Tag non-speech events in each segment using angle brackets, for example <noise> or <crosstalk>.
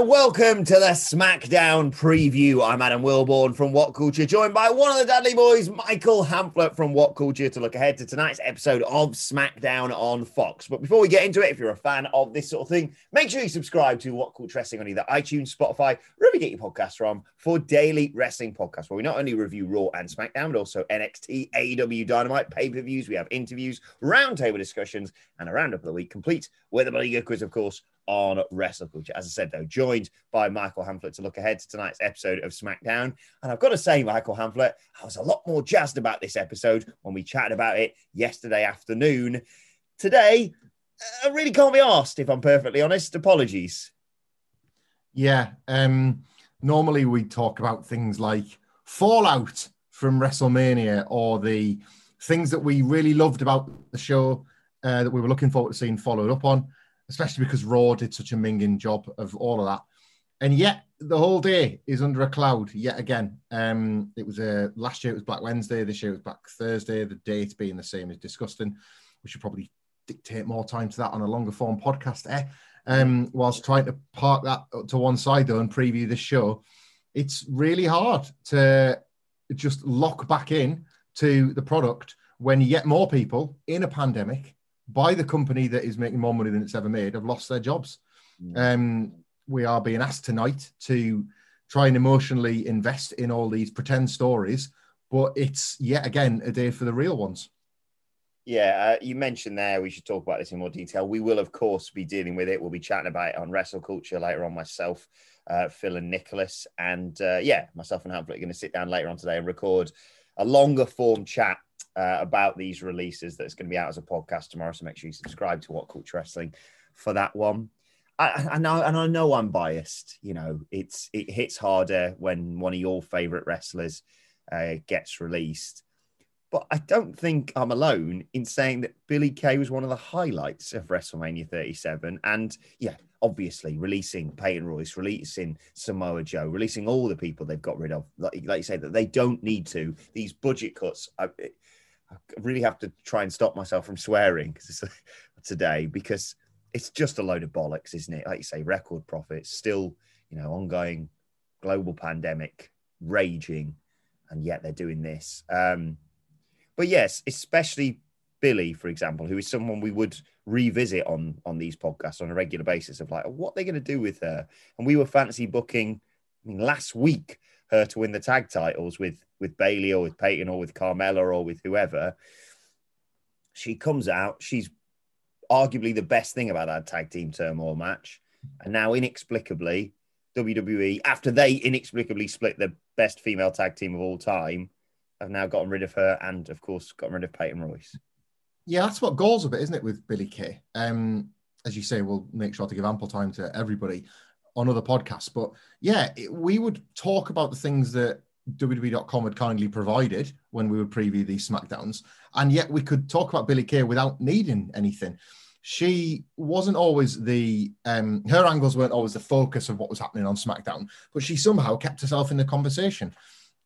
And welcome to the SmackDown preview. I'm Adam Wilbourn from What Culture, joined by one of the Dudley boys, Michael Hamflett from What Culture, to look ahead to tonight's episode of SmackDown on Fox. But before we get into it, if you're a fan of this sort of thing, make sure you subscribe to What Culture Wrestling on either iTunes, Spotify, wherever you get your podcasts from, for daily wrestling podcasts, where we not only review Raw and SmackDown, but also NXT, AEW Dynamite, pay per views. We have interviews, roundtable discussions, and a roundup of the week, complete with a bloody quiz, of course on Wrestle Culture. As I said, though, joined by Michael Hamflett to look ahead to tonight's episode of SmackDown. And I've got to say, Michael Hamflett, I was a lot more jazzed about this episode when we chatted about it yesterday afternoon. Today, I really can't be asked, if I'm perfectly honest. Apologies. Yeah. Um, normally we talk about things like fallout from WrestleMania or the things that we really loved about the show uh, that we were looking forward to seeing followed up on especially because Raw did such a minging job of all of that. And yet the whole day is under a cloud yet again. Um, it was a uh, last year it was Black Wednesday, this year it was Black Thursday. The date being the same is disgusting. We should probably dictate more time to that on a longer form podcast, eh? Um, whilst trying to park that to one side though and preview this show, it's really hard to just lock back in to the product when yet more people in a pandemic by the company that is making more money than it's ever made have lost their jobs. Mm. Um, we are being asked tonight to try and emotionally invest in all these pretend stories, but it's yet again a day for the real ones. Yeah, uh, you mentioned there we should talk about this in more detail. We will, of course, be dealing with it. We'll be chatting about it on Wrestle Culture later on. Myself, uh, Phil, and Nicholas, and uh, yeah, myself and Hamflett are going to sit down later on today and record a longer form chat uh, about these releases that's going to be out as a podcast tomorrow. So make sure you subscribe to What Culture Wrestling for that one. I, I know, and I know I'm biased. You know, it's it hits harder when one of your favorite wrestlers uh, gets released. But I don't think I'm alone in saying that Billie Kay was one of the highlights of WrestleMania 37. And yeah, obviously releasing Peyton Royce, releasing Samoa Joe, releasing all the people they've got rid of, like, like you say, that they don't need to. These budget cuts, I really have to try and stop myself from swearing <laughs> today because it's just a load of bollocks, isn't it? Like you say, record profits, still, you know, ongoing global pandemic raging, and yet they're doing this. Um, but yes, especially Billie, for example, who is someone we would revisit on on these podcasts on a regular basis of like what they're going to do with her. And we were fancy booking I mean, last week her to win the tag titles with with Bayley or with Peyton or with Carmella or with whoever. She comes out. She's arguably the best thing about that tag team turmoil match, and now inexplicably WWE, after they inexplicably split the best female tag team of all time, have now gotten rid of her and, of course, gotten rid of Peyton Royce. Yeah, that's what goals of bit, isn't it, with Billie Kay? Um, as you say, we'll make sure to give ample time to everybody on other podcasts. But yeah, it, we would talk about the things that WWE.com had kindly provided when we would preview these SmackDowns, and yet we could talk about Billie Kay without needing anything. She wasn't always the um, her angles weren't always the focus of what was happening on SmackDown, but she somehow kept herself in the conversation,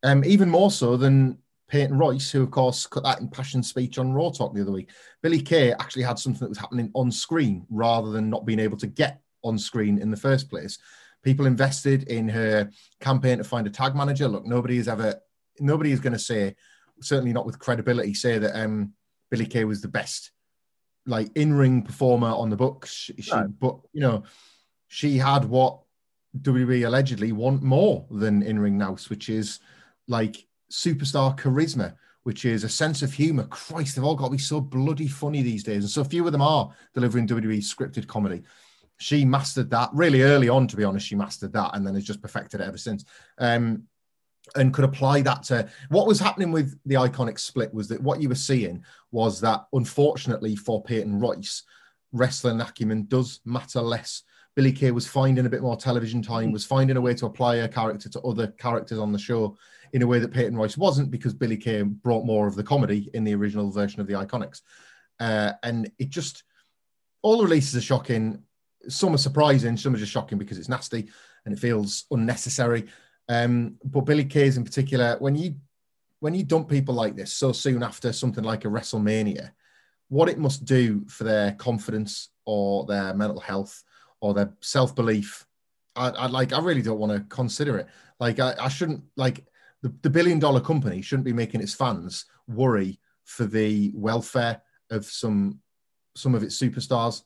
um, even more so than Peyton Royce, who of course cut that impassioned speech on Raw Talk the other week. Billie Kay actually had something that was happening on screen rather than not being able to get on screen in the first place. People invested in her campaign to find a tag manager. Look, nobody is ever, nobody is going to say, certainly not with credibility, say that um, Billie Kay was the best, like in ring performer on the books. She, she, But you know, she had what WWE allegedly want more than in ring nous, which is like superstar charisma, which is a sense of humor. Christ, they've all got to be so bloody funny these days, and so few of them are delivering WWE scripted comedy she mastered that really early on, to be honest. She mastered that and then has just perfected it ever since. Um, and could apply that to what was happening with the iconic split was that what you were seeing was that unfortunately for Peyton Royce, wrestling acumen does matter less. Billie Kay was finding a bit more television time, was finding a way to apply her character to other characters on the show in a way that Peyton Royce wasn't because Billie Kay brought more of the comedy in the original version of the Iconics. Uh, and it just, all the releases are shocking some are surprising, some are just shocking because it's nasty and it feels unnecessary. Um, but Billie Kay's in particular, when you when you dump people like this so soon after something like a WrestleMania, what it must do for their confidence or their mental health or their self belief, I, I, like. I really don't want to consider it. Like I, I shouldn't like the, the billion dollar company shouldn't be making its fans worry for the welfare of some some of its superstars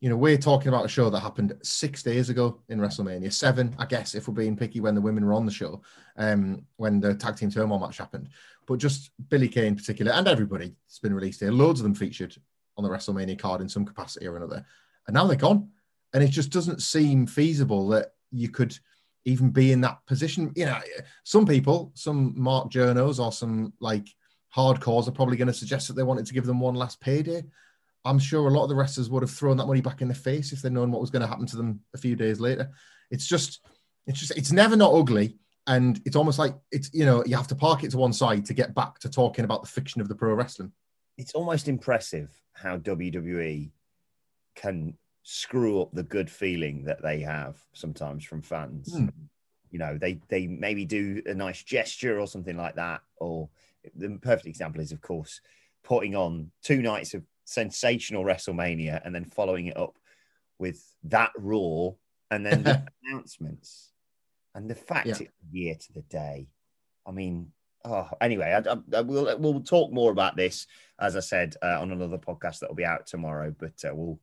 you know, we're talking about a show that happened six days ago in WrestleMania, seven, I guess, if we're being picky, when the women were on the show, um, when the tag team turmoil match happened. But just Billie Kay in particular, and everybody that's been released here. Loads of them featured on the WrestleMania card in some capacity or another, and now they're gone. And it just doesn't seem feasible that you could even be in that position. You know, some people, some Mark Journos or some like hardcores are probably going to suggest that they wanted to give them one last payday. I'm sure a lot of the wrestlers would have thrown that money back in the face if they'd known what was going to happen to them a few days later. It's just, it's just, it's never not ugly. And it's almost like it's, you know, you have to park it to one side to get back to talking about the fiction of the pro wrestling. It's almost impressive how WWE can screw up the good feeling that they have sometimes from fans. Hmm. You know, they they maybe do a nice gesture or something like that. Or the perfect example is, of course, putting on two nights of sensational WrestleMania and then following it up with that Raw and then the <laughs> announcements and the fact yeah. it's year to the day. I mean, oh, anyway, I, I, I, we'll we'll talk more about this as I said uh, on another podcast that will be out tomorrow. But uh, we'll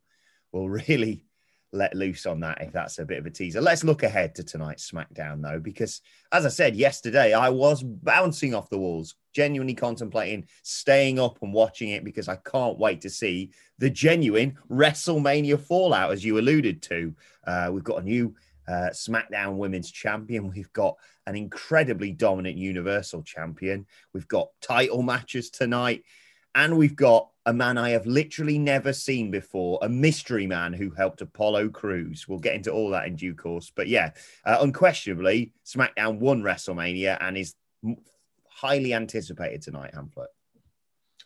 we'll <laughs> really let loose on that if that's a bit of a teaser. Let's look ahead to tonight's SmackDown though, because as I said yesterday, I was bouncing off the walls, genuinely contemplating staying up and watching it because I can't wait to see the genuine WrestleMania fallout, as you alluded to. Uh, we've got a new uh, SmackDown Women's Champion. <laughs> We've got an incredibly dominant Universal Champion. We've got title matches tonight. And we've got a man I have literally never seen before, a mystery man who helped Apollo Crews. We'll get into all that in due course. But yeah, uh, unquestionably, SmackDown won WrestleMania and is highly anticipated tonight, Hamflett.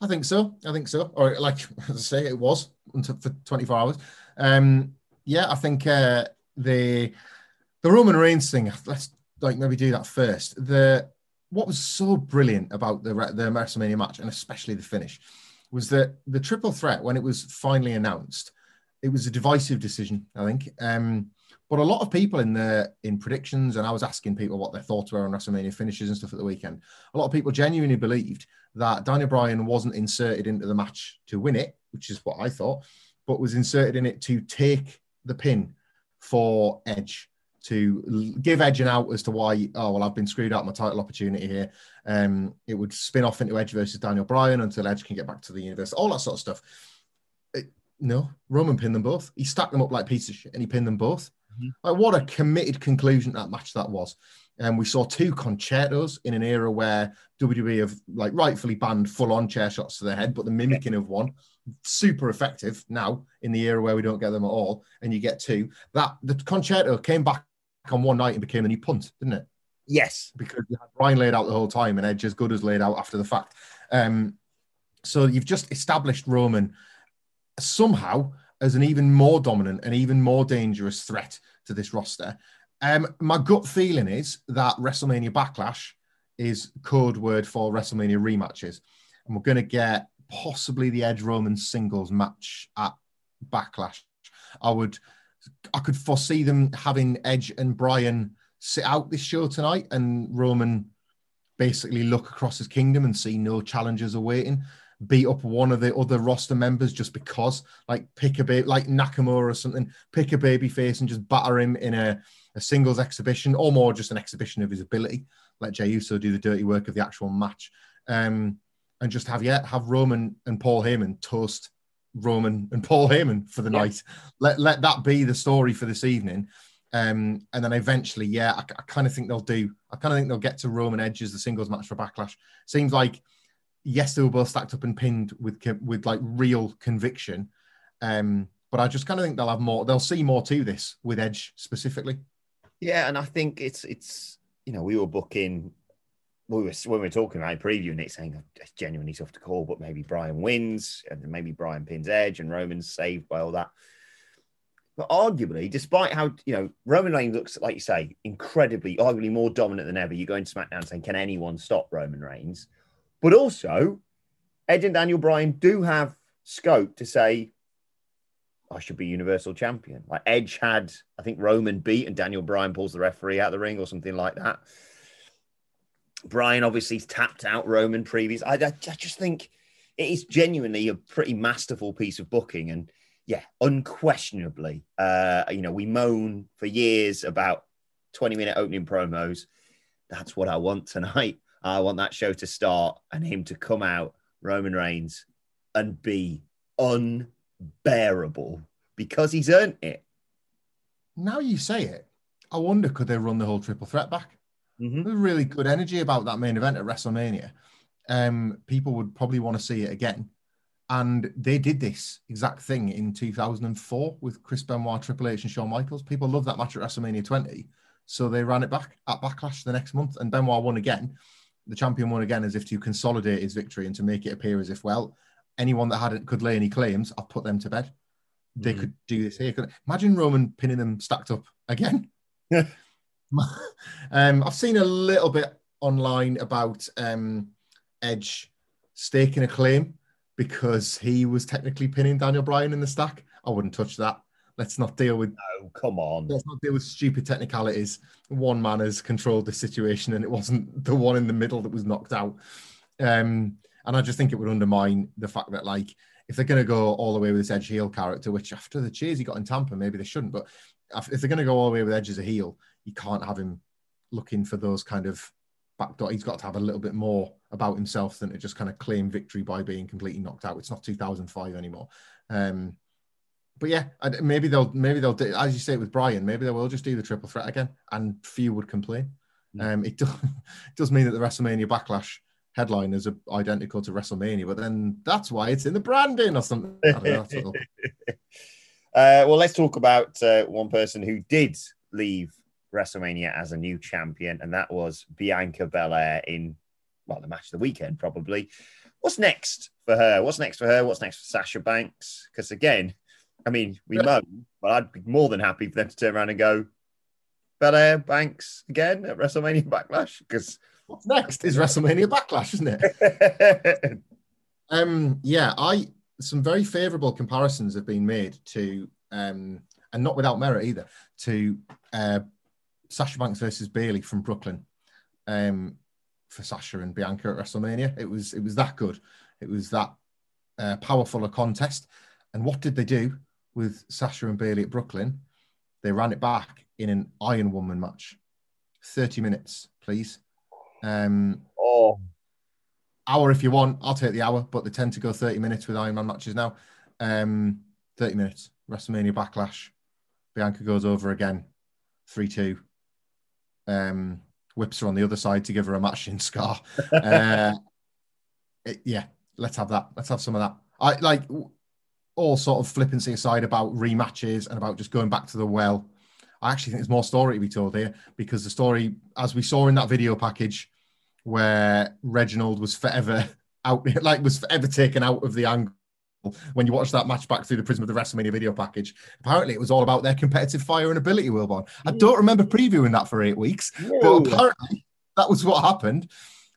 I think so. I think so. Or like <laughs> as I say, it was until for 24 hours. Um, yeah, I think uh, the the Roman Reigns thing. Let's like maybe do that first. The what was so brilliant about the the WrestleMania match, and especially the finish, was that the triple threat when it was finally announced, it was a divisive decision, I think. Um, but a lot of people in the in predictions, and I was asking people what their thoughts were on WrestleMania finishes and stuff at the weekend. A lot of people genuinely believed that Daniel Bryan wasn't inserted into the match to win it, which is what I thought, but was inserted in it to take the pin for Edge to give Edge an out as to why, oh, well, I've been screwed out my title opportunity here. Um, it would spin off into Edge versus Daniel Bryan until Edge can get back to the universe, all that sort of stuff. It, no, Roman pinned them both. He stacked them up like pieces of shit and he pinned them both. Mm-hmm. Like, what a committed conclusion that match that was. And um, we saw two Con-Chair-Tos in an era where WWE have like rightfully banned full on chair shots to the head, but the mimicking of one super effective now in the era where we don't get them at all, and you get two. That the Con-Chair-To came back on one night and became the new punt, didn't it? Yes, because you had Bryan laid out the whole time and Edge as good as laid out after the fact. Um, so you've just established Roman somehow as an even more dominant and even more dangerous threat to this roster. Um, my gut feeling is that WrestleMania Backlash is code word for WrestleMania rematches, and we're going to get possibly the Edge Roman singles match at Backlash. I would I could foresee them having Edge and Bryan sit out this show tonight, and Roman basically look across his kingdom and see no challengers awaiting. Beat up one of the other roster members just because, like pick a bit like Nakamura or something, pick a baby face and just batter him in a, a singles exhibition or more just an exhibition of his ability. Let Jey Uso do the dirty work of the actual match. Um, and just have yeah, have Roman and Paul Heyman toast Roman and Paul Heyman for the yeah. night. Let let that be the story for this evening. Um, and then eventually, yeah, I, I kind of think they'll do. I kind of think they'll get to Roman Edge as the singles match for Backlash. Seems like yes, they were both stacked up and pinned with with like real conviction. Um, but I just kind of think they'll have more. They'll see more to this with Edge specifically. Yeah, and I think it's it's you know we were booking. We were when we were talking about previewing it, saying oh, genuinely tough to call, but maybe Bryan wins, and maybe Bryan pins Edge, and Roman's saved by all that. But arguably, despite how you know Roman Reigns looks like you say incredibly, arguably more dominant than ever, you go into SmackDown saying, "Can anyone stop Roman Reigns?" But also, Edge and Daniel Bryan do have scope to say, "I should be Universal Champion." Like Edge had, I think Roman beat, and Daniel Bryan pulls the referee out of the ring or something like that. Bryan obviously tapped out Roman previous. I, I, I just think it is genuinely a pretty masterful piece of booking and yeah, unquestionably, uh, you know, we moan for years about 20 minute opening promos. That's what I want tonight. I want that show to start and him to come out, Roman Reigns, and be unbearable because he's earned it. Now you say it, I wonder could they run the whole triple threat back? Mm-hmm. There's really good energy about that main event at WrestleMania. Um, people would probably want to see it again. And they did this exact thing in 2004 with Chris Benoit, Triple H, and Shawn Michaels. People loved that match at WrestleMania 20. So they ran it back at Backlash the next month. And Benoit won again. The champion won again as if to consolidate his victory and to make it appear as if, well, anyone that hadn't could lay any claims, I've put them to bed. They mm-hmm. could do this here. Imagine Roman pinning them stacked up again. <laughs> <laughs> um, I've seen a little bit online about um, Edge staking a claim because he was technically pinning Daniel Bryan in the stack. I wouldn't touch that. Let's not deal with. No, come on. Let's not deal with stupid technicalities. One man has controlled the situation, and it wasn't the one in the middle that was knocked out. Um, and I just think it would undermine the fact that, like, if they're going to go all the way with this Edge heel character, which after the cheers he got in Tampa, maybe they shouldn't. But if they're going to go all the way with Edge as a heel, you can't have him looking for those kind of backdoor. He's got to have a little bit more about himself than to just kind of claim victory by being completely knocked out. It's not 2005 anymore. Um, but yeah, maybe they'll maybe they'll do as you say with Bryan, Maybe they will just do the triple threat again, and few would complain. Mm. Um, it, <laughs> does, it does mean that the WrestleMania Backlash headline is identical to WrestleMania, but then that's why it's in the branding or something. Know, <laughs> uh, well, let's talk about uh, one person who did leave WrestleMania as a new champion, and that was Bianca Belair in well the match of the weekend probably. What's next for her? What's next for her? What's next for Sasha Banks? Because again, I mean, we moan, but I'd be more than happy for them to turn around and go Belair Banks again at WrestleMania Backlash. Because what's next is WrestleMania Backlash, isn't it? <laughs> um, yeah, I some very favourable comparisons have been made to, um, and not without merit either, to uh, Sasha Banks versus Bayley from Brooklyn um, for Sasha and Bianca at WrestleMania. It was it was that good. It was that uh, powerful a contest. And what did they do with Sasha and Bayley at Brooklyn? They ran it back in an Iron Woman match. 30 minutes, please. Um, oh. Hour if you want. I'll take the hour, but they tend to go 30 minutes with Iron Man matches now. Um, 30 minutes. WrestleMania Backlash. Bianca goes over again. 3 2 um, whips her on the other side to give her a matching <laughs> scar. <laughs> uh, it, yeah, let's have that. Let's have some of that. I like all sort of flippancy aside about rematches and about just going back to the well. I actually think there's more story to be told here because the story, as we saw in that video package, where Reginald was forever <laughs> out, like was forever taken out of the angle when you watch that match back through the prism of the WrestleMania video package. Apparently, it was all about their competitive fire and ability, Wilbourn. I hmm. don't remember previewing that for eight weeks, but apparently that was what happened.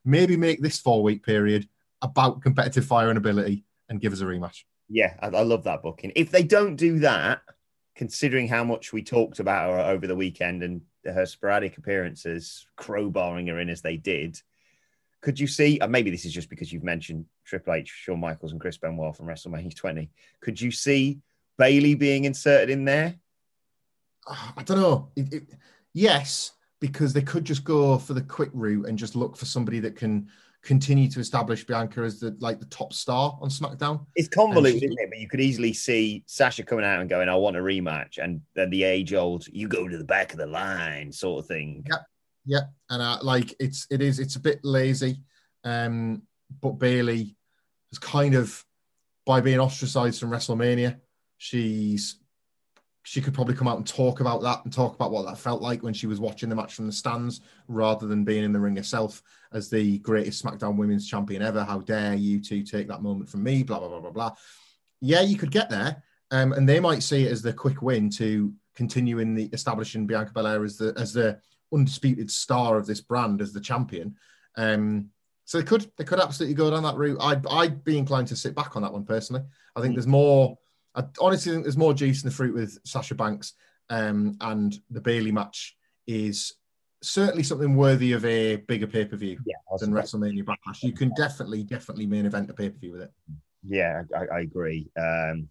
Maybe make this four week period about competitive fire and ability and give us a rematch. Yeah, I, I love that booking. If they don't do that, considering how much we talked about her over the weekend and her sporadic appearances, crowbarring her in as they did, could you see? And maybe this is just because you've mentioned Triple H, Shawn Michaels, and Chris Benoit from WrestleMania 20. Could you see Bayley being inserted in there? Ah, I don't know. It, it, yes, because they could just go for the quick route and just look for somebody that can continue to establish Bianca as the like the top star on SmackDown. It's convoluted, she, isn't it? But you could easily see Sasha coming out and going, "I want a rematch," and then the age-old "you go to the back of the line" sort of thing. Yeah, yeah, and uh, like it's it is it's a bit lazy, um, but Bayley has kind of by being ostracized from WrestleMania, she's she could probably come out and talk about that and talk about what that felt like when she was watching the match from the stands rather than being in the ring herself as the greatest SmackDown Women's Champion ever. How dare you two take that moment from me? Blah blah blah blah blah. Yeah, you could get there, um, and they might see it as the quick win to continue in the establishing Bianca Belair as the as the undisputed star of this brand as the champion. Um, so they could they could absolutely go down that route. I'd I'd be inclined to sit back on that one personally. I think mm. there's more I honestly think there's more juice in the fruit with Sasha Banks, um, and the Bayley match is certainly something worthy of a bigger pay per view yeah, than WrestleMania Backlash. You can definitely, definitely main event a pay per view with it. Yeah, I, I agree. Um,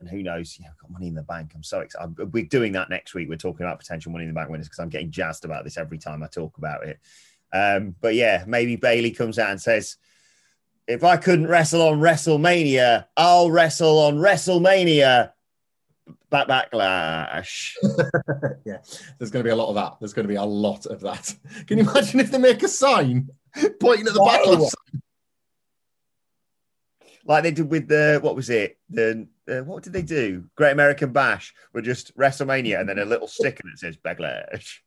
and who knows? Yeah, I've got money in the bank. I'm so excited. We're doing that next week. We're talking about potential money in the bank winners because I'm getting jazzed about this every time I talk about it. Um, but yeah, maybe Bayley comes out and says, if I couldn't wrestle on WrestleMania, I'll wrestle on WrestleMania. Back backlash. <laughs> yeah, there's going to be a lot of that. There's going to be a lot of that. Can you imagine if they make a sign pointing at the backlash? Like they did with the what was it? The uh, what did they do? Great American Bash were just WrestleMania and then a little sticker that says backlash.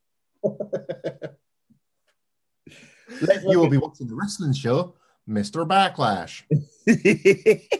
<laughs> you will be watching the wrestling show Mr. Backlash. <laughs>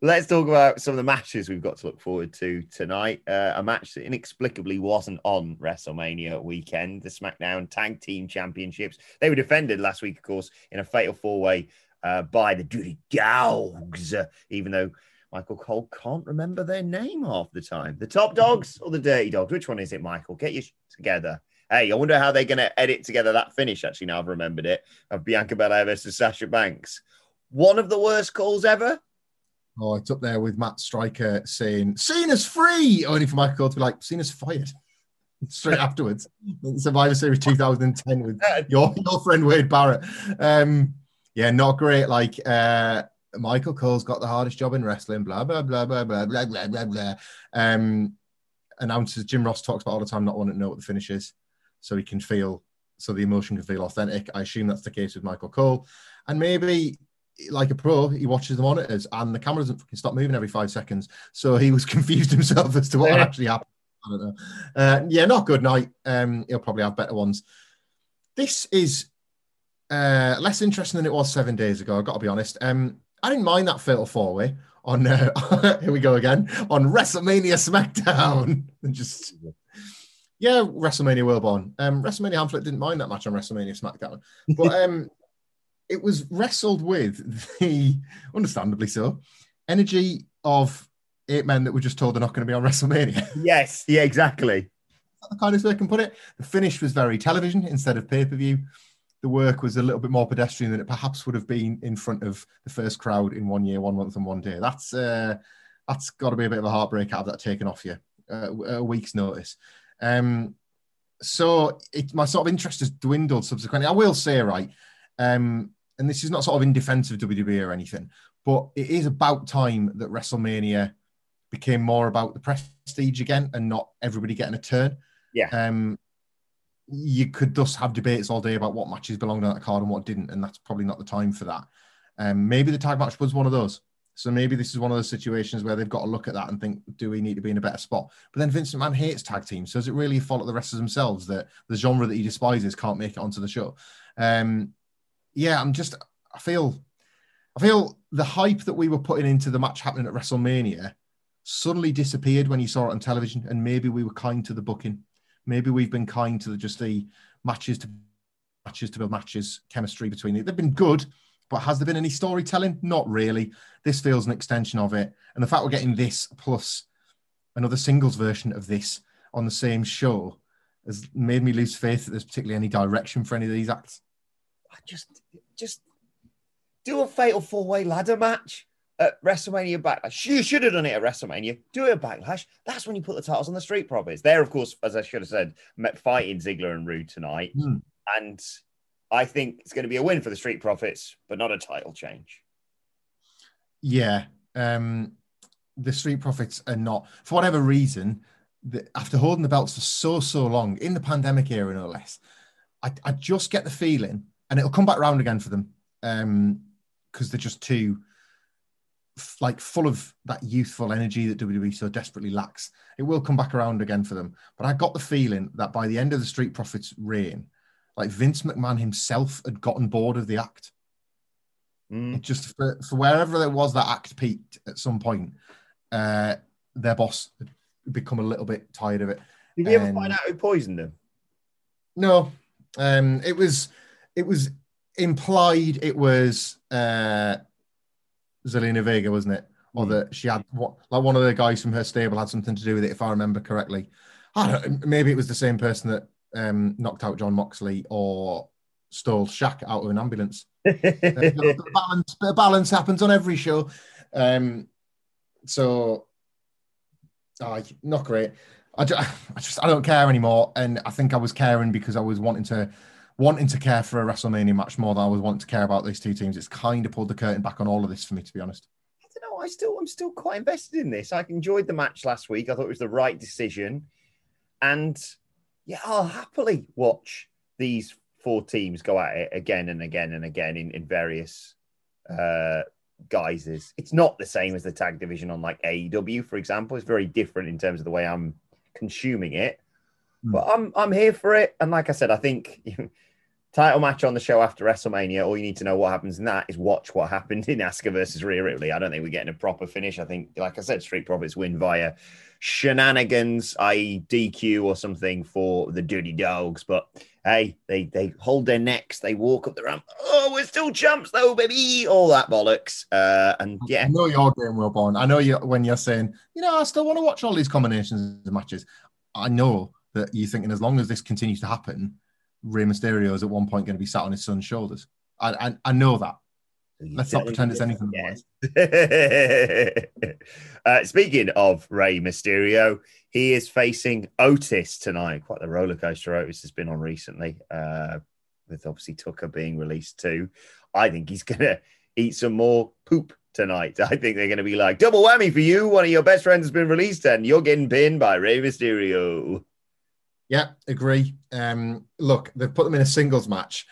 Let's talk about some of the matches we've got to look forward to tonight. Uh, a match that inexplicably wasn't on WrestleMania weekend, the SmackDown Tag Team Championships. They were defended last week, of course, in a fatal four-way uh, by the Dirty Dogs, even though Michael Cole can't remember their name half the time. The top dogs or the dirty dogs? Which one is it, Michael? Get you together. Hey, I wonder how they're going to edit together that finish. Actually, now I've remembered it of Bianca Belair versus Sasha Banks. One of the worst calls ever. Oh, it's up there with Matt Striker saying Cena's free, only for Michael Cole to be like Cena's fired <laughs> straight afterwards. Survivor Series 2010 with your your friend Wade Barrett. Um, yeah, not great. Like uh, Michael Cole's got the hardest job in wrestling, blah, blah, blah, blah, blah, blah, blah, blah, blah. Um, announcers Jim Ross talks about all the time not wanting to know what the finish is so he can feel, so the emotion can feel authentic. I assume that's the case with Michael Cole. And maybe like a pro, he watches the monitors and the camera doesn't fucking stop moving every five seconds. So he was <laughs> confused himself as to what Yeah. actually happened. I don't know. Uh, yeah, not good night. Um, he'll probably have better ones. This is uh, less interesting than it was seven days ago. I've got to be honest. Um, I didn't mind that fatal four way on. Uh, <laughs> here we go again on WrestleMania SmackDown. <laughs> and just yeah, WrestleMania Wilbourn. Um, WrestleMania Hamflett didn't mind that match on WrestleMania SmackDown, but um, it was wrestled with the understandably so energy of eight men that were just told they're not going to be on WrestleMania. Yes, yeah, exactly. the kindest way I can put it. The finish was very television instead of pay per view. The work was a little bit more pedestrian than it perhaps would have been in front of the first crowd in one year, one month, and one day. That's uh, that's got to be a bit of a heartbreak out of that taken off you uh, a week's notice. Um, so it, my sort of interest has dwindled subsequently. I will say, right, um, and this is not sort of in defense of WWE or anything, but it is about time that WrestleMania became more about the prestige again and not everybody getting a turn. Yeah. Um, you could thus have debates all day about what matches belonged on that card and what didn't, and that's probably not the time for that. Um, maybe the tag match was one of those. So maybe this is one of those situations where they've got to look at that and think, do we need to be in a better spot? But then Vince McMahon hates tag teams. So is it really a fault of the wrestlers themselves that the genre that he despises can't make it onto the show? Um, yeah, I'm just, I feel, I feel the hype that we were putting into the match happening at WrestleMania suddenly disappeared when you saw it on television, and maybe we were kind to the booking. Maybe we've been kind to the, just the matches to matches to build matches, chemistry between it. They've been good, but has there been any storytelling? Not really. This feels an extension of it, and the fact we're getting this plus another singles version of this on the same show has made me lose faith that there's particularly any direction for any of these acts. I just just do a fatal four way ladder match at WrestleMania Backlash. You should have done it at WrestleMania. Do it at Backlash. That's when you put the titles on the Street Profits. They're, of course, as I should have said, met fighting Ziggler and Rude tonight. Hmm. And I think it's going to be a win for the Street Profits, but not a title change. Yeah. Um, the Street Profits are not, for whatever reason, the, after holding the belts for so, so long in the pandemic era, no less, I, I just get the feeling, and it'll come back round again for them because they're just too, like, full of that youthful energy that WWE so desperately lacks. It will come back around again for them. But I got the feeling that by the end of the Street Profits reign, like Vince McMahon himself had gotten bored of the act. Mm. Just for, for wherever there was that act peaked at some point, uh, their boss had become a little bit tired of it. Did we ever And- find out who poisoned them? No, um, it was it was implied it was uh, Zelina Vega, wasn't it? Or Hmm. that she had what like one of the guys from her stable had something to do with it, if I remember correctly. I don't, maybe it was the same person that um, knocked out Jon Moxley or stole Shaq out of an ambulance. <laughs> Uh, you know, balance, balance happens on every show. Um, so, uh, not great. I just, <laughs> I just, I don't care anymore. And I think I was caring because I was wanting to, wanting to care for a WrestleMania match more than I was wanting to care about these two teams. It's kind of pulled the curtain back on all of this for me, to be honest. I don't know. I still, I'm still quite invested in this. I enjoyed the match last week. I thought it was the right decision, and yeah, I'll happily watch these four teams go at it again and again and again in, in various uh, guises. It's not the same as the tag division on like AEW, for example. It's very different in terms of the way I'm consuming it. Hmm. But I'm I'm here for it, and like I said, I think. <laughs> Title match on the show after WrestleMania. All you need to know what happens in that is watch what happened in Asuka versus Rhea Ripley. I don't think we're getting a proper finish. I think, like I said, Street Profits win via shenanigans, i.e., DQ or something for the Dirty Dogs. But hey, they they hold their necks, they walk up the ramp. Oh, we're still champs though, baby. All that bollocks. Uh, and yeah, I know you're game Wilbourn. I know you when you're saying, you know, I still want to watch all these combinations of matches. I know that you're thinking as long as this continues to happen, Rey Mysterio is at one point going to be sat on his son's shoulders. I I, I know that. Let's not pretend it's anything <laughs> uh, speaking of Rey Mysterio, he is facing Otis tonight. Quite the roller coaster Otis has been on recently, uh, with obviously Tucker being released too. I think he's <laughs> going to eat some more poop tonight. <laughs> I think they're going to be like, double whammy for you. One of your best friends has been released and you're getting pinned by Rey Mysterio. Yeah, agree. Um, look, they've put them in a singles match.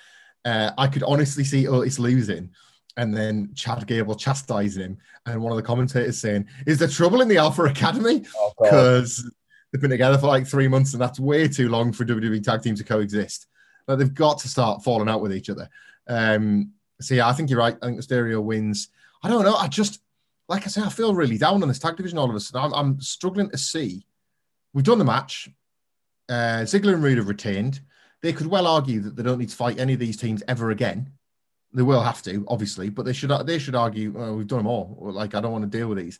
Uh, I could honestly see Otis losing, and then Chad Gable chastising him, and one of the commentators saying, "Is there trouble in the Alpha Academy?" Oh, Because they've been together for like three months, and that's way too long for WWE tag teams to coexist. Like they've got to start falling out with each other. Um, so yeah, I think you're right. I think Mysterio wins. I don't know. I just like I say, I feel really down on this tag division all of a sudden. I'm, I'm struggling to see. We've done the match. Uh, Ziggler and Rude have retained. They could well argue that they don't need to fight any of these teams ever again. They will have to, obviously, but they should they should argue oh, we've done them all. Or, like I don't want to deal with these.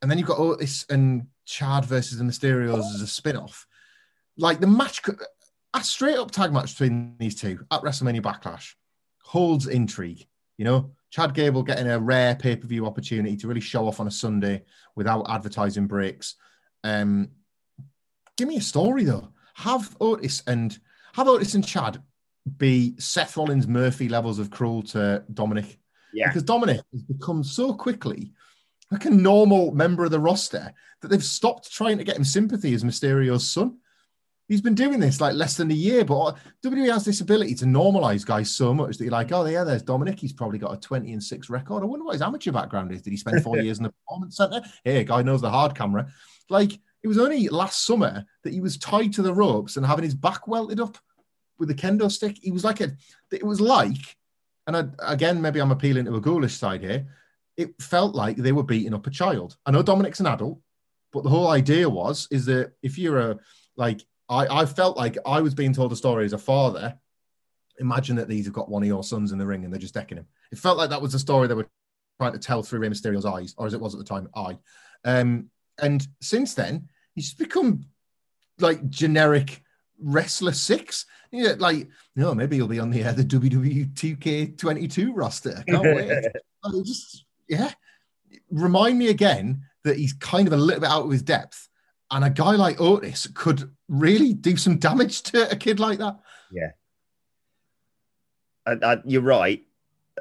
And then you've got Otis and Chad versus the Mysterios as a spin-off. Like the match, could, a straight up tag match between these two at WrestleMania Backlash holds intrigue. You know, Chad Gable getting a rare pay per view opportunity to really show off on a Sunday without advertising breaks. Um, give me a story though. Have Otis and have Otis and Chad be Seth Rollins Murphy levels of cruel to Dominic. Yeah. Because Dominic has become so quickly like a normal member of the roster that they've stopped trying to get him sympathy as Mysterio's son. He's been doing this like less than a year, but WWE has this ability to normalize guys so much that you're like, oh yeah, there's Dominic. He's probably got a 20 and 6 record. I wonder what his amateur background is. Did he spend four <laughs> years in the performance center? Hey, guy knows the hard camera. Like it was only last summer that he was tied to the ropes and having his back welted up with a kendo stick. He was like a, it was like, and I, again, maybe I'm appealing to a ghoulish side here. It felt like they were beating up a child. I know Dominic's an adult, but the whole idea was is that if you're a like, I, I felt like I was being told a story as a father. Imagine that these have got one of your sons in the ring and they're just decking him. It felt like that was the story they were trying to tell through Rey Mysterio's eyes, or as it was at the time, I. Um, and since then, he's become like generic wrestler six. Yeah, like you know, maybe he'll be on the uh, the WWE 2K22 roster. Can't wait. <laughs> I just yeah, remind me again that he's kind of a little bit out of his depth, and a guy like Otis could really do some damage to a kid like that. Yeah, I, I, you're right.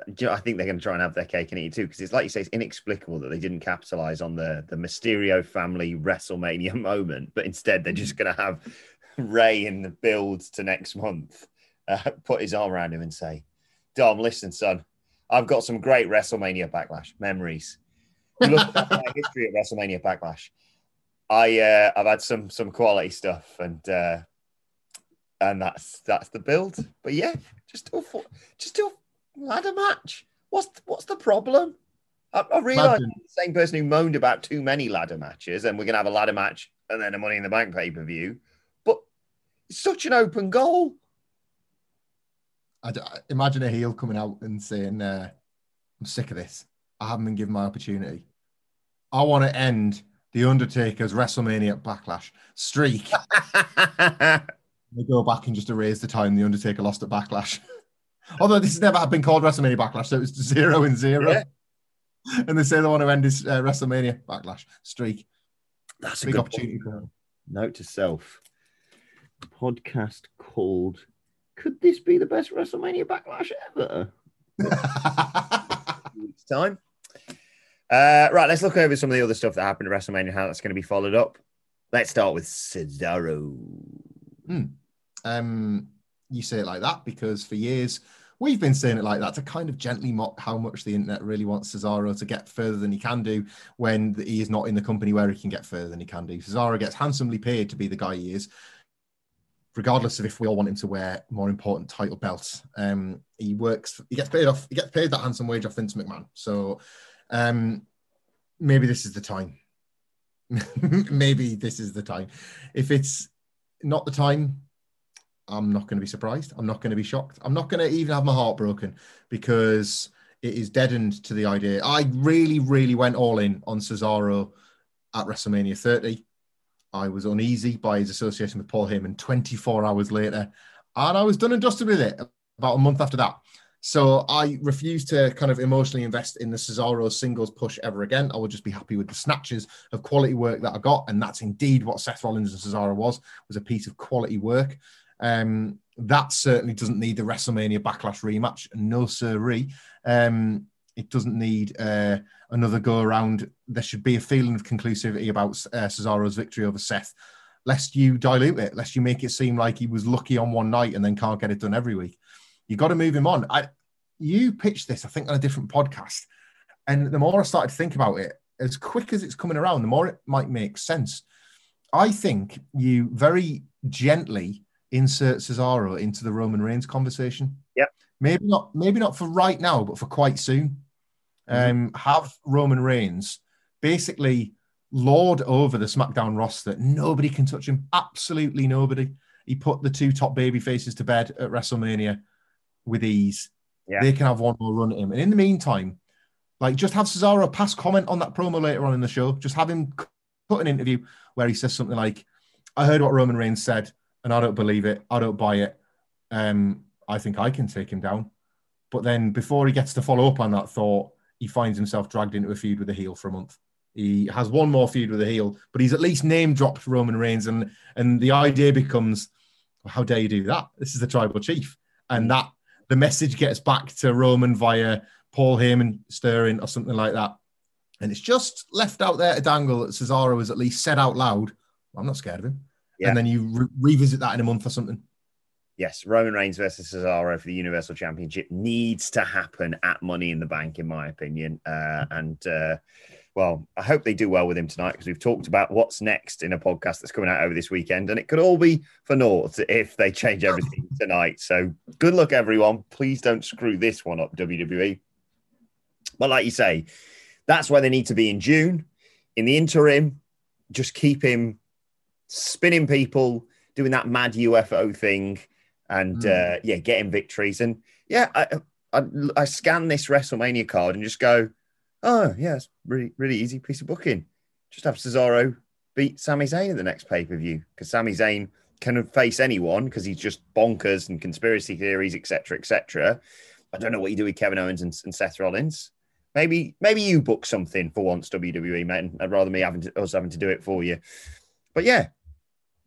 I think they're going to try and have their cake and eat it too, because it's like you say, it's inexplicable that they didn't capitalize on the the Mysterio family WrestleMania <laughs> moment, but instead they're just going to have Rey in the build to next month uh, put his arm around him and say, Dom, listen, son, I've got some great WrestleMania backlash memories. Look at my <laughs> history at WrestleMania backlash. I uh, I've had some some quality stuff and uh, and that's that's the build. But yeah, just do a, just do a ladder match. What's what's the problem? I, I realize I'm the same person who moaned about too many ladder matches, and we're gonna have a ladder match and then a Money in the Bank pay per view. But it's such an open goal. I, I imagine a heel coming out and saying, uh, "I'm sick of this. I haven't been given my opportunity. I want to end the Undertaker's WrestleMania Backlash streak." <laughs> they go back and just erase the time the Undertaker lost at Backlash. <laughs> Although this has never been called WrestleMania Backlash, so it was zero and zero. Yeah. And they say they want to end his uh, WrestleMania Backlash streak. That's big a good opportunity point. for. Note to self: podcast called "Could this be the best WrestleMania Backlash ever?" <laughs> weeks time. Uh, right, let's look over some of the other stuff that happened at WrestleMania, how that's going to be followed up. Let's start with Cesaro. Hmm. Um, you say it like that because for years we've been saying it like that to kind of gently mock how much the internet really wants Cesaro to get further than he can do when he is not in the company where he can get further than he can do. Cesaro gets handsomely paid to be the guy he is, regardless of if we all want him to wear more important title belts. Um, he works, he gets paid off, he gets paid that handsome wage off Vince McMahon. So um, maybe this is the time. <laughs> maybe this is the time. If it's not the time, I'm not going to be surprised. I'm not going to be shocked. I'm not going to even have my heart broken because it is deadened to the idea. I really, really went all in on Cesaro at WrestleMania 30. I was uneasy by his association with Paul Heyman 24 hours later, and I was done and dusted with it about a month after that. So I refuse to kind of emotionally invest in the Cesaro singles push ever again. I will just be happy with the snatches of quality work that I got, and that's indeed what Seth Rollins and Cesaro was was a piece of quality work. Um, that certainly doesn't need the WrestleMania Backlash rematch. No sirree. Um, it doesn't need uh, another go around. There should be a feeling of conclusivity about uh, Cesaro's victory over Seth, lest you dilute it, lest you make it seem like he was lucky on one night and then can't get it done every week. You got to move him on. I, you pitched this, I think, on a different podcast. And the more I started to think about it, as quick as it's coming around, the more it might make sense. I think you very gently insert Cesaro into the Roman Reigns conversation. Yep. Maybe not, maybe not for right now, but for quite soon. Um, have Roman Reigns basically lord over the SmackDown roster. Nobody can touch him. Absolutely nobody. He put the two top baby faces to bed at WrestleMania with ease. Yeah. They can have one more run at him. And in the meantime, like just have Cesaro pass comment on that promo later on in the show. Just have him put an interview where he says something like, I heard what Roman Reigns said, and I don't believe it. I don't buy it. Um, I think I can take him down. But then before he gets to follow up on that thought, he finds himself dragged into a feud with a heel for a month. He has one more feud with a heel, but he's at least name dropped Roman Reigns, and and the idea becomes, well, how dare you do that? This is the tribal chief, and that the message gets back to Roman via Paul Heyman stirring or something like that, and it's just left out there to dangle that Cesaro has at least said out loud, "I'm not scared of him," Yeah. and then you re- revisit that in a month or something. Yes, Roman Reigns versus Cesaro for the Universal Championship needs to happen at Money in the Bank, in my opinion. Uh, and uh, well, I hope they do well with him tonight because we've talked about what's next in a podcast that's coming out over this weekend, and it could all be for naught if they change everything <laughs> tonight. So good luck, everyone. Please don't screw this one up, WWE. But like you say, that's where they need to be in June. In the interim, just keep him spinning people, doing that mad UFO thing, and uh, yeah, getting victories. And yeah, I, I I scan this WrestleMania card and just go, oh yeah, it's really really easy piece of booking. Just have Cesaro beat Sami Zayn at the next pay per view because Sami Zayn can face anyone because he's just bonkers and conspiracy theories, etc., etc. I don't know what you do with Kevin Owens and, and Seth Rollins. Maybe maybe you book something for once, WWE man. I'd rather me having to, us having to do it for you. But yeah,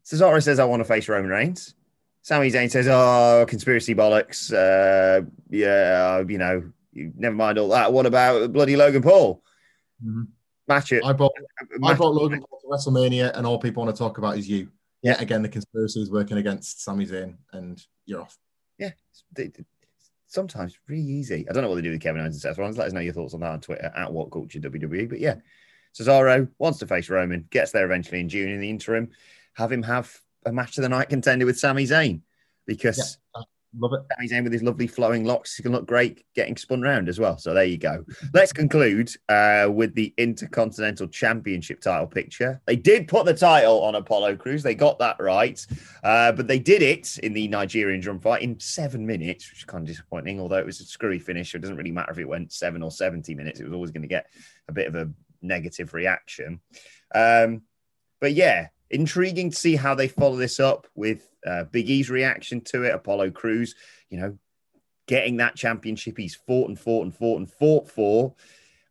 Cesaro says I want to face Roman Reigns. Sami Zayn says, "Oh, conspiracy bollocks. Uh, yeah, you know, never mind all that. What about bloody Logan Paul? Mhm. Match it. I brought I match- brought Logan Paul to WrestleMania, and all people want to talk about is you. Yet again, the conspiracy is working against Sami Zayn, and you're off. yeah, it's- they- they- sometimes really easy. I don't know what they do with Kevin Owens and Seth Rollins. Let us know your thoughts on that on Twitter at What Culture WWE. But yeah, Cesaro wants to face Roman, gets there eventually in June. In the interim, have him have a match of the night contender with Sami Zayn because Love it. Sami Zayn with his lovely flowing locks, he can look great getting spun round as well. So there you go. Let's conclude uh, with the Intercontinental Championship title picture. They did put the title on Apollo Crews. They got that right. Uh, but they did it in the Nigerian drum fight in seven minutes, which is kind of disappointing, although it was a screwy finish. So it doesn't really matter if it went seven or 70 minutes. It was always going to get a bit of a negative reaction. Um, but yeah, intriguing to see how they follow this up with uh, Big E's reaction to it. Apollo Crews, you know, getting that championship he's fought and fought and fought and fought for.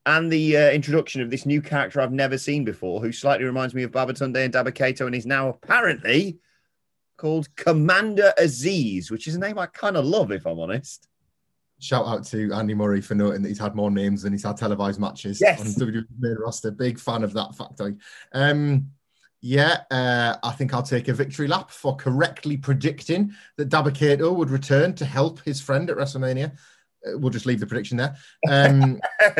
And the uh, introduction of this new character I've never seen before, who slightly reminds me of Babatunde and Dabba-Kato and is now apparently called Commander Azeez, which is a name I kind of love, if I'm honest. Shout out to Andy Murray for noting that he's had more names than he's had televised matches Yes. on WWE main roster. Big fan of that factoid. Um, yeah, uh, I think I'll take a victory lap for correctly predicting that Dabba-Kato would return to help his friend at WrestleMania. Uh, we'll just leave the prediction there. Um, <laughs>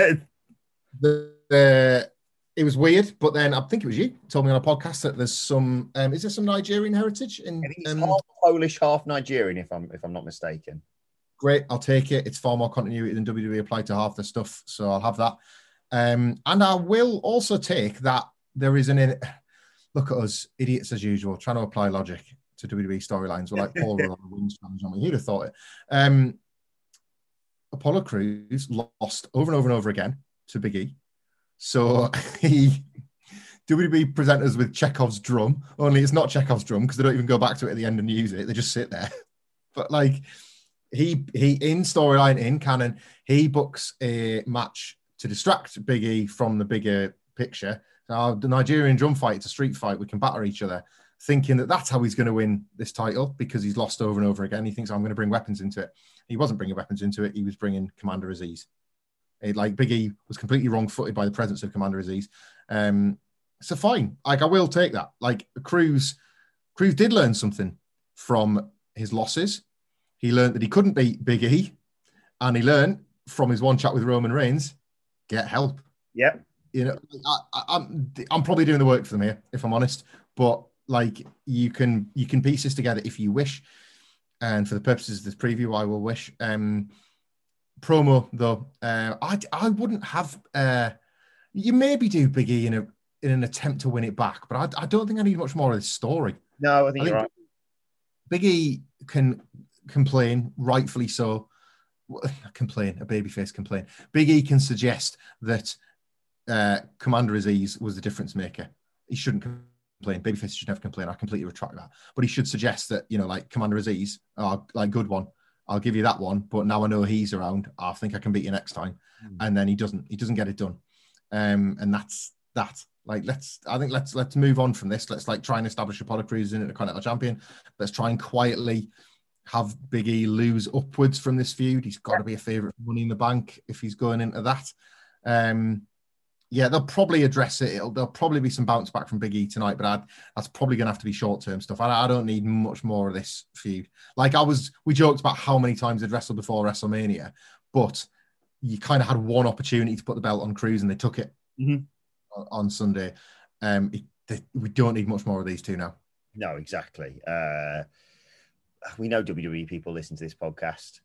the, the it was weird, but then I think it was you told me on a podcast that there's some. Um, is there some Nigerian heritage in? Um, half Polish, half Nigerian, if I'm if I'm not mistaken. great. I'll take it. It's far more continuity than WWE applied to half the stuff, so I'll have that. Um, and I will also take that there is an look at us idiots as usual, trying to apply logic to WWE storylines. We're like Paul <laughs> Rudd on the wings. I mean, who'd have thought it? Um, Apollo Crews lost over and over and over again to Big E, so <laughs> he. WWE presenters with Chekhov's drum, only it's not Chekhov's drum because they don't even go back to it at the end and use it. They just sit there. <laughs> But like he he in storyline in canon he books a match to distract Big E from the bigger picture. Now the Nigerian drum fight, it's a street fight. We can batter each other, thinking that that's how he's going to win this title because he's lost over and over again. He thinks I'm going to bring weapons into it. He wasn't bringing weapons into it. He was bringing Commander Azeez. It, like Big E was completely wrong-footed by the presence of Commander Azeez. Um, so fine. Like I will take that. Like Crews, Crews did learn something from his losses. He learned that he couldn't beat Big E, and he learned from his one chat with Roman Reigns, get help. Yep. You know, I, I'm I'm probably doing the work for them here, if I'm honest. But like, you can you can piece this together if you wish, and for the purposes of this preview, I will wish. Um, promo though, uh, I I wouldn't have. Uh, you maybe do Big E in a in an attempt to win it back, but I, I don't think I need much more of this story. No, I think I you're think- right. Big E can complain, rightfully so. Complain, a babyface complain. Big E can suggest that uh, Commander Azeez was the difference maker. He shouldn't complain. Babyface should never complain. I completely retract that. But he should suggest that, you know, like Commander Azeez, oh, like good one. I'll give you that one. But now I know he's around. I think I can beat you next time. And then he doesn't. He doesn't get it done. Um, and that's that. Like let's. I think let's let's move on from this. Let's like try and establish Apollo Crews as a Continental Champion. Let's try and quietly have Big E lose upwards from this feud. He's got to be a favorite for Money in the Bank if he's going into that. Um, yeah, they'll probably address it. It'll, there'll probably be some bounce back from Big E tonight, but I'd, that's probably going to have to be short term stuff. I, I don't need much more of this feud. Like I was, we joked about how many times they'd wrestled before WrestleMania, but you kind of had one opportunity to put the belt on Crews and they took it Mhm. on, on Sunday. Um, it, they, we don't need much more of these two now. No, exactly. Uh, we know WWE people listen to this podcast.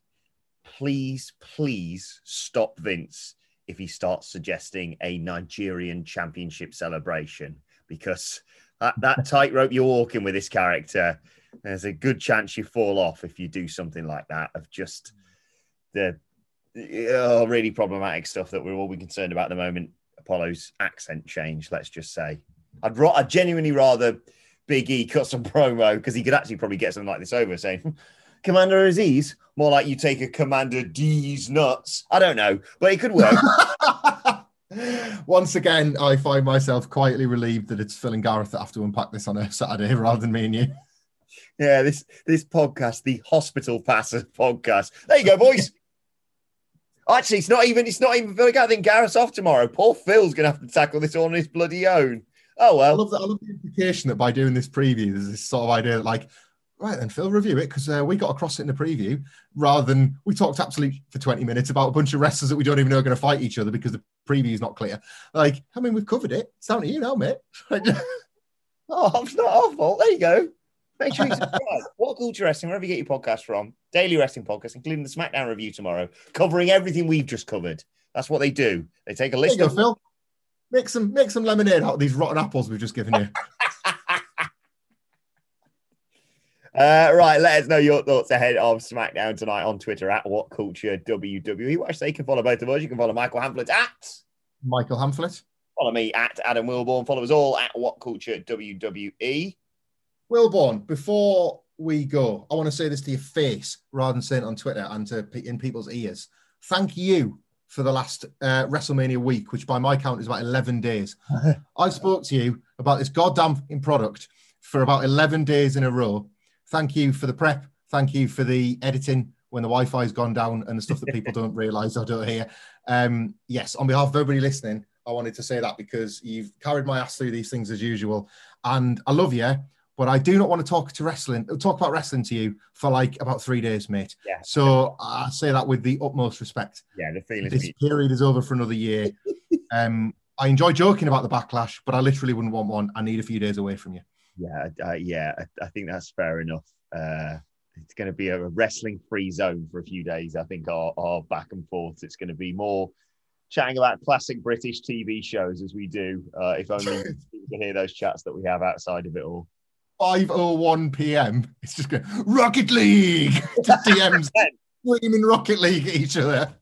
Please, please stop Vince if he starts suggesting a Nigerian championship celebration because that, that <laughs> tightrope you're walking with this character, there's a good chance you fall off if you do something like that of just the oh, really problematic stuff that we're all concerned about at the moment. Apollo's accent change, let's just say. I'd, ra- I'd genuinely rather Big E cut some <laughs> promo because he could actually probably get something like this over saying, Commander Azeez, more like you take a Commander D's nuts. I don't know, but it could work. <laughs> <laughs> Once again, I find myself quietly relieved that it's Phil and Gareth that have to unpack this on a Saturday <laughs> rather than me and you. yeah, this this podcast, the Hospital Passer podcast. There you go, boys. Actually, it's not even it's not even Phil. I think Gareth's off tomorrow. Poor Phil's gonna have to tackle this on his bloody own. Oh I love that. I love the implication that by doing this preview, there's this sort of idea that, like, right then, Phil, review it because uh, we got across it in the preview rather than we talked absolutely for 20 minutes about a bunch of wrestlers that we don't even know are going to fight each other because the preview is not clear. Like, I mean, we've covered it. It's down to you now, mate. <laughs> Oh, it's not our fault. There you go. Make sure you subscribe. <laughs> what Culture Wrestling, wherever you get your podcast from, daily wrestling podcast, including the SmackDown review tomorrow, covering everything we've just covered. That's what they do. They take a there you list go, of Phil. Make some make some lemonade out of these rotten apples we've just given you. <laughs> Uh, right, let us know your thoughts ahead of SmackDown tonight on Twitter at What Culture WWE. Watch, they can follow both of us. You can follow Michael Hamflett at Michael Hamflett. follow me at Adam Wilbourn. Follow us all at What Culture WWE. Wilbourn, before we go, I want to say this to your face rather than saying it on Twitter and to in people's ears. Thank you for the last uh, WrestleMania week, which by my count is about 11 days. <laughs> I spoke to you about this goddamn product for about 11 days in a row. Thank you for the prep. Thank you for the editing when the Wi-Fi's gone down and the stuff that people <laughs> don't realize I don't hear. Um, yes, on behalf of everybody listening, I wanted to say that because you've carried my ass through these things as usual, and I love you. But I do not want to talk to wrestling, talk about wrestling to you for like about three days, mate. Yeah. So I say that with the utmost respect. Yeah, the feeling. This period is over for another year. <laughs> um, I enjoy joking about the backlash, but I literally wouldn't want one. I need a few days away from you. Yeah, uh, yeah, I, I think that's fair enough. Uh, it's going to be a wrestling free zone for a few days. I think our, our back and forth. It's going to be more chatting about classic British TV shows as we do. Uh, if only people can hear those chats that we have outside of it all. 5:01 p.m. It's just going Rocket League. <laughs> DMs <laughs> screaming Rocket League at each other.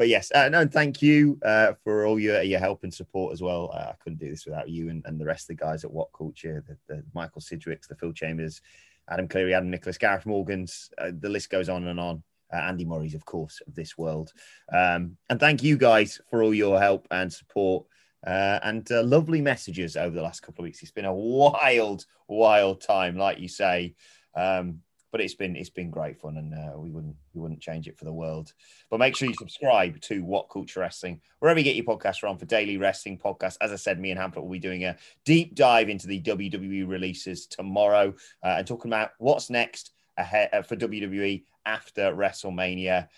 But yes, uh, no, and thank you uh, for all your your help and support as well. Uh, I couldn't do this without you and, and the rest of the guys at What Culture, the, the Michael Sidgwicks, the Phil Chambers, Adam Cleary, Adam Nicholas, Gareth Morgans. Uh, the list goes on and on. Uh, Andy Murray's, of course, of this world. Um, and thank you guys for all your help and support uh, and lovely messages over the last couple of weeks. It's been a wild, wild time, like you say. Um, but it's been it's been great fun, and uh, we wouldn't we wouldn't change it for the world. But make sure you subscribe to What Culture Wrestling wherever you get your podcasts from for daily wrestling podcasts. As I said, me and Hamlet will be doing a deep dive into the WWE releases tomorrow uh, and talking about what's next ahead uh, for WWE after WrestleMania.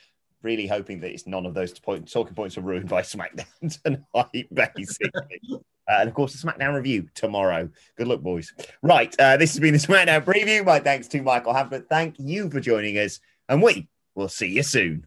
really hoping that it's none of those talking points are ruined by SmackDown <laughs> tonight, basically. Uh, and of course, the SmackDown review tomorrow. Good luck, boys. Right, uh, this has been the SmackDown preview. My thanks to Michael Hamflett. Thank you for joining us, and we will see you soon.